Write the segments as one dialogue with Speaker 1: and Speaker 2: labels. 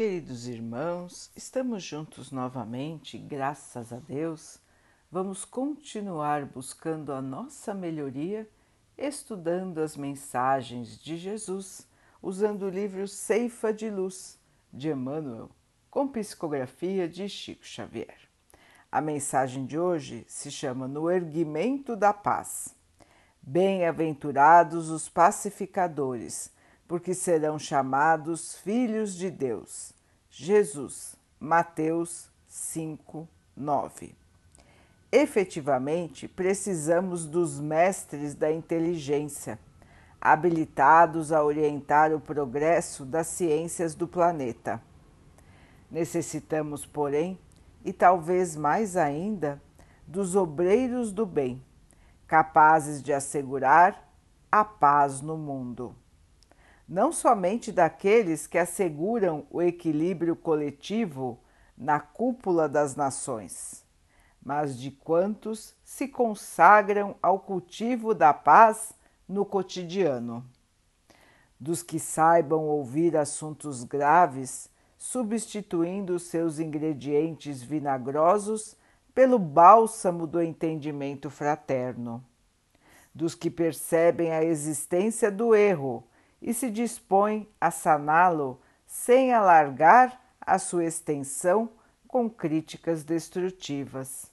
Speaker 1: Queridos irmãos, estamos juntos novamente, graças a Deus. Vamos continuar buscando a nossa melhoria, estudando as mensagens de Jesus, usando o livro Ceifa de Luz, de Emmanuel, com psicografia de Chico Xavier. A mensagem de hoje se chama No Erguimento da Paz. Bem-aventurados os pacificadores porque serão chamados filhos de Deus. Jesus, Mateus 5, 9. Efetivamente, precisamos dos mestres da inteligência, habilitados a orientar o progresso das ciências do planeta. Necessitamos, porém, e talvez mais ainda, dos obreiros do bem, capazes de assegurar a paz no mundo não somente daqueles que asseguram o equilíbrio coletivo na cúpula das nações, mas de quantos se consagram ao cultivo da paz no cotidiano. Dos que saibam ouvir assuntos graves, substituindo seus ingredientes vinagrosos pelo bálsamo do entendimento fraterno. Dos que percebem a existência do erro e se dispõe a saná-lo sem alargar a sua extensão com críticas destrutivas.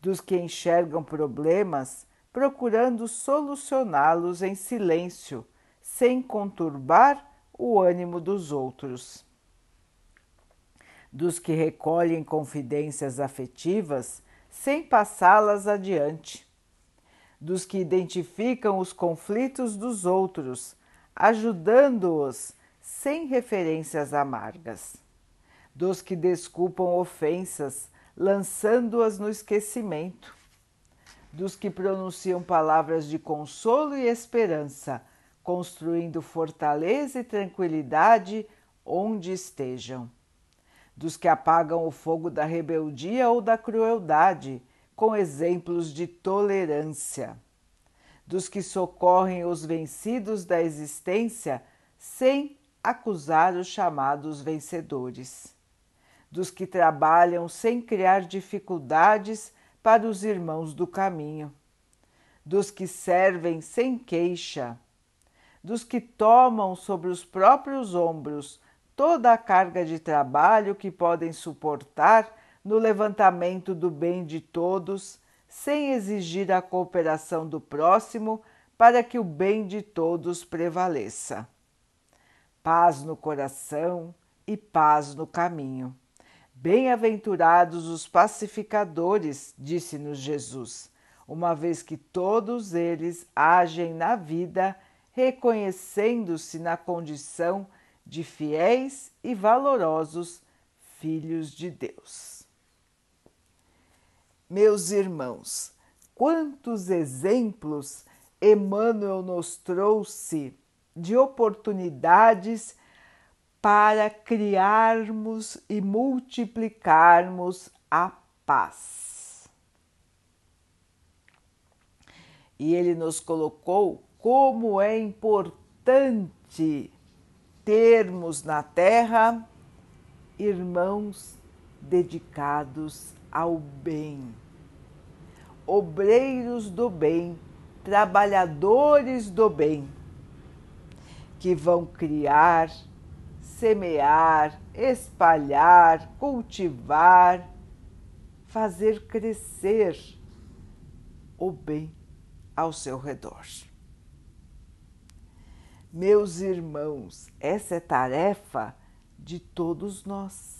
Speaker 1: Dos que enxergam problemas procurando solucioná-los em silêncio, sem conturbar o ânimo dos outros. Dos que recolhem confidências afetivas sem passá-las adiante. Dos que identificam os conflitos dos outros ajudando-os sem referências amargas, dos que desculpam ofensas, lançando-as no esquecimento, dos que pronunciam palavras de consolo e esperança, construindo fortaleza e tranquilidade onde estejam, dos que apagam o fogo da rebeldia ou da crueldade com exemplos de tolerância dos que socorrem os vencidos da existência sem acusar os chamados vencedores, dos que trabalham sem criar dificuldades para os irmãos do caminho, dos que servem sem queixa, dos que tomam sobre os próprios ombros toda a carga de trabalho que podem suportar no levantamento do bem de todos sem exigir a cooperação do próximo para que o bem de todos prevaleça. Paz no coração e paz no caminho. Bem-aventurados os pacificadores, disse-nos Jesus, uma vez que todos eles agem na vida reconhecendo-se na condição de fiéis e valorosos filhos de Deus. Meus irmãos, quantos exemplos Emmanuel nos trouxe de oportunidades para criarmos e multiplicarmos a paz. E ele nos colocou como é importante termos na Terra irmãos dedicados ao bem. Obreiros do bem, trabalhadores do bem, que vão criar, semear, espalhar, cultivar, fazer crescer o bem ao seu redor. Meus irmãos, essa é tarefa de todos nós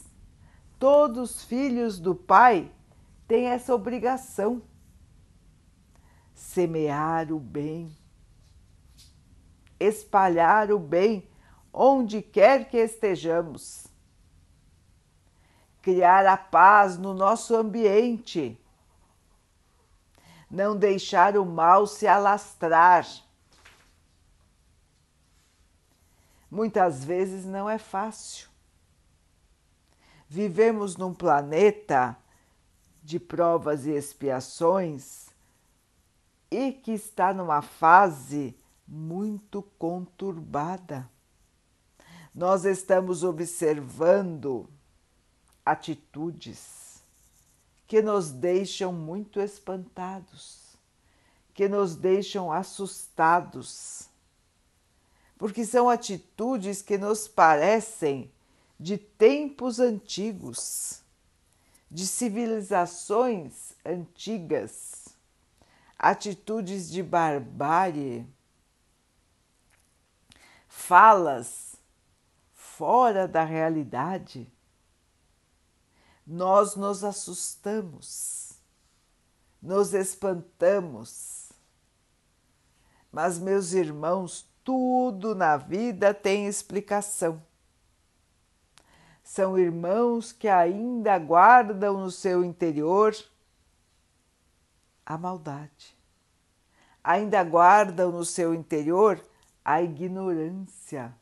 Speaker 1: Todos filhos do Pai têm essa obrigação: semear o bem, espalhar o bem onde quer que estejamos, criar a paz no nosso ambiente, não deixar o mal se alastrar. Muitas vezes não é fácil Vivemos num planeta de provas e expiações e que está numa fase muito conturbada. nós estamos observando atitudes que nos deixam muito espantados, que nos deixam assustados, porque são atitudes que nos parecem de tempos antigos, de civilizações antigas, atitudes de barbárie, falas fora da realidade, nós nos assustamos, nos espantamos. Mas, meus irmãos, tudo na vida tem explicação. São irmãos que ainda guardam no seu interior a maldade, ainda guardam no seu interior a ignorância.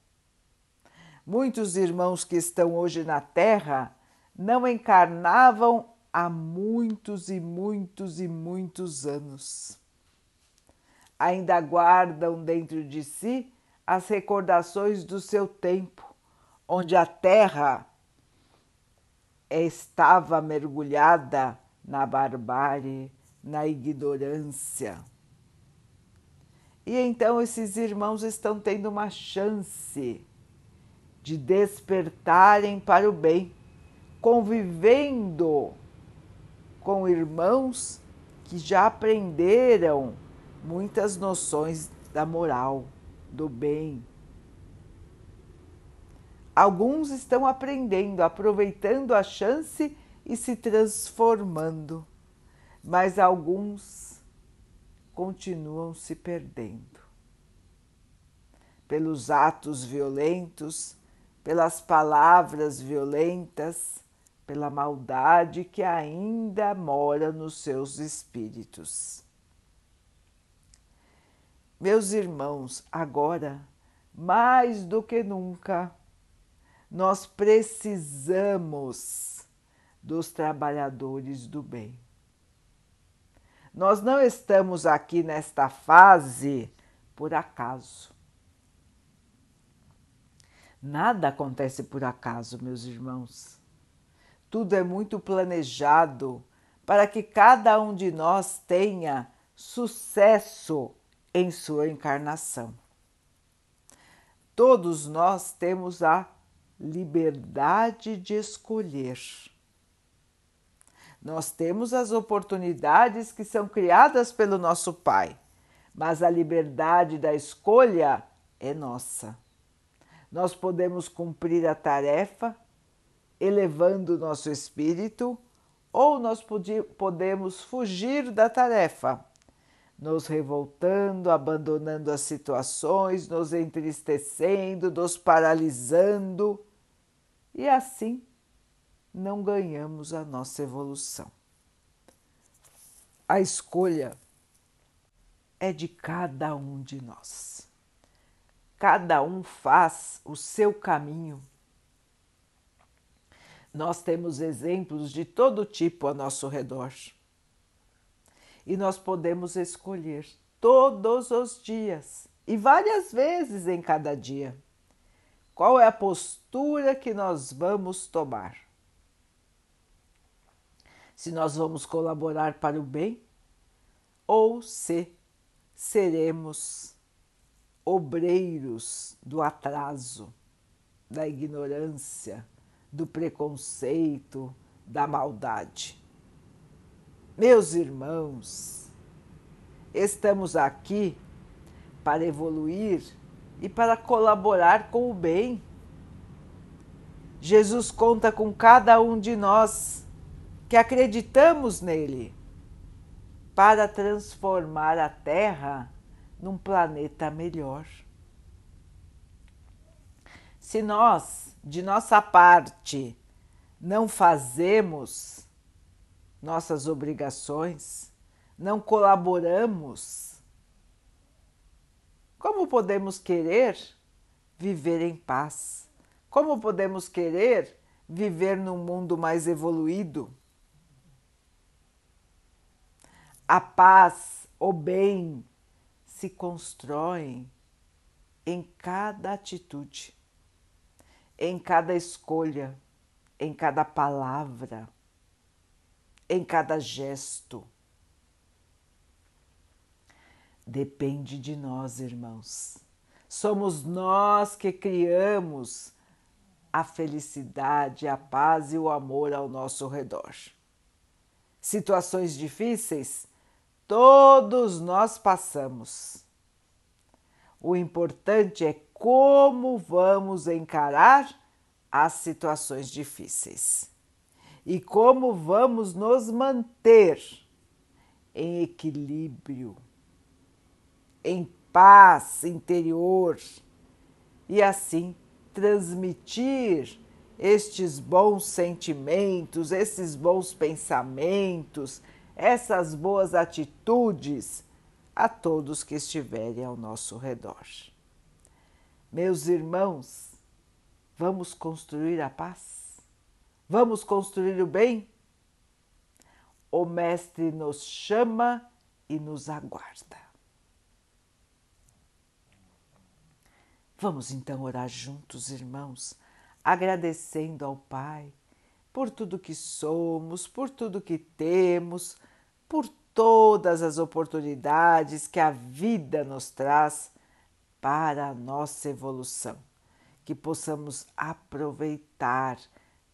Speaker 1: Muitos irmãos que estão hoje na Terra não encarnavam há muitos e muitos e muitos anos. Ainda guardam dentro de si as recordações do seu tempo, onde a Terra estava mergulhada na barbárie, na ignorância. E então esses irmãos estão tendo uma chance de despertarem para o bem, convivendo com irmãos que já aprenderam muitas noções da moral, do bem, Alguns estão aprendendo, aproveitando a chance e se transformando, mas alguns continuam se perdendo. Pelos atos violentos, pelas palavras violentas, pela maldade que ainda mora nos seus espíritos. Meus irmãos, agora, mais do que nunca, nós precisamos dos trabalhadores do bem. Nós não estamos aqui nesta fase por acaso. Nada acontece por acaso, meus irmãos. Tudo é muito planejado para que cada um de nós tenha sucesso em sua encarnação. Todos nós temos a liberdade de escolher. Nós temos as oportunidades que são criadas pelo nosso Pai, mas a liberdade da escolha é nossa. Nós podemos cumprir a tarefa elevando o nosso espírito ou nós podemos fugir da tarefa nos revoltando, abandonando as situações, nos entristecendo, nos paralisando e assim não ganhamos a nossa evolução. A escolha é de cada um de nós. Cada um faz o seu caminho. Nós temos exemplos de todo tipo a nosso redor e nós podemos escolher todos os dias e várias vezes em cada dia qual é a postura que nós vamos tomar. Se nós vamos colaborar para o bem ou se seremos obreiros do atraso, da ignorância, do preconceito, da maldade. Meus irmãos, estamos aqui para evoluir e para colaborar com o bem. Jesus conta com cada um de nós que acreditamos nele para transformar a Terra num planeta melhor. Se nós, de nossa parte, não fazemos nossas obrigações, não colaboramos, como podemos querer viver em paz? Como podemos querer viver num mundo mais evoluído? A paz, o bem, se constroem em cada atitude. em cada escolha, em cada palavra, em cada gesto. Depende de nós, irmãos. Somos nós que criamos a felicidade, a paz e o amor ao nosso redor. Situações difíceis, todos nós passamos. O importante é como vamos encarar as situações difíceis e como vamos nos manter em equilíbrio, em paz interior e assim transmitir estes bons sentimentos, esses bons pensamentos, essas boas atitudes a todos que estiverem ao nosso redor. Meus irmãos, vamos construir a paz? Vamos construir o bem? O Mestre nos chama e nos aguarda. Vamos então orar juntos, irmãos, agradecendo ao Pai por tudo que somos, por tudo que temos, por todas as oportunidades que a vida nos traz para a nossa evolução, que possamos aproveitar,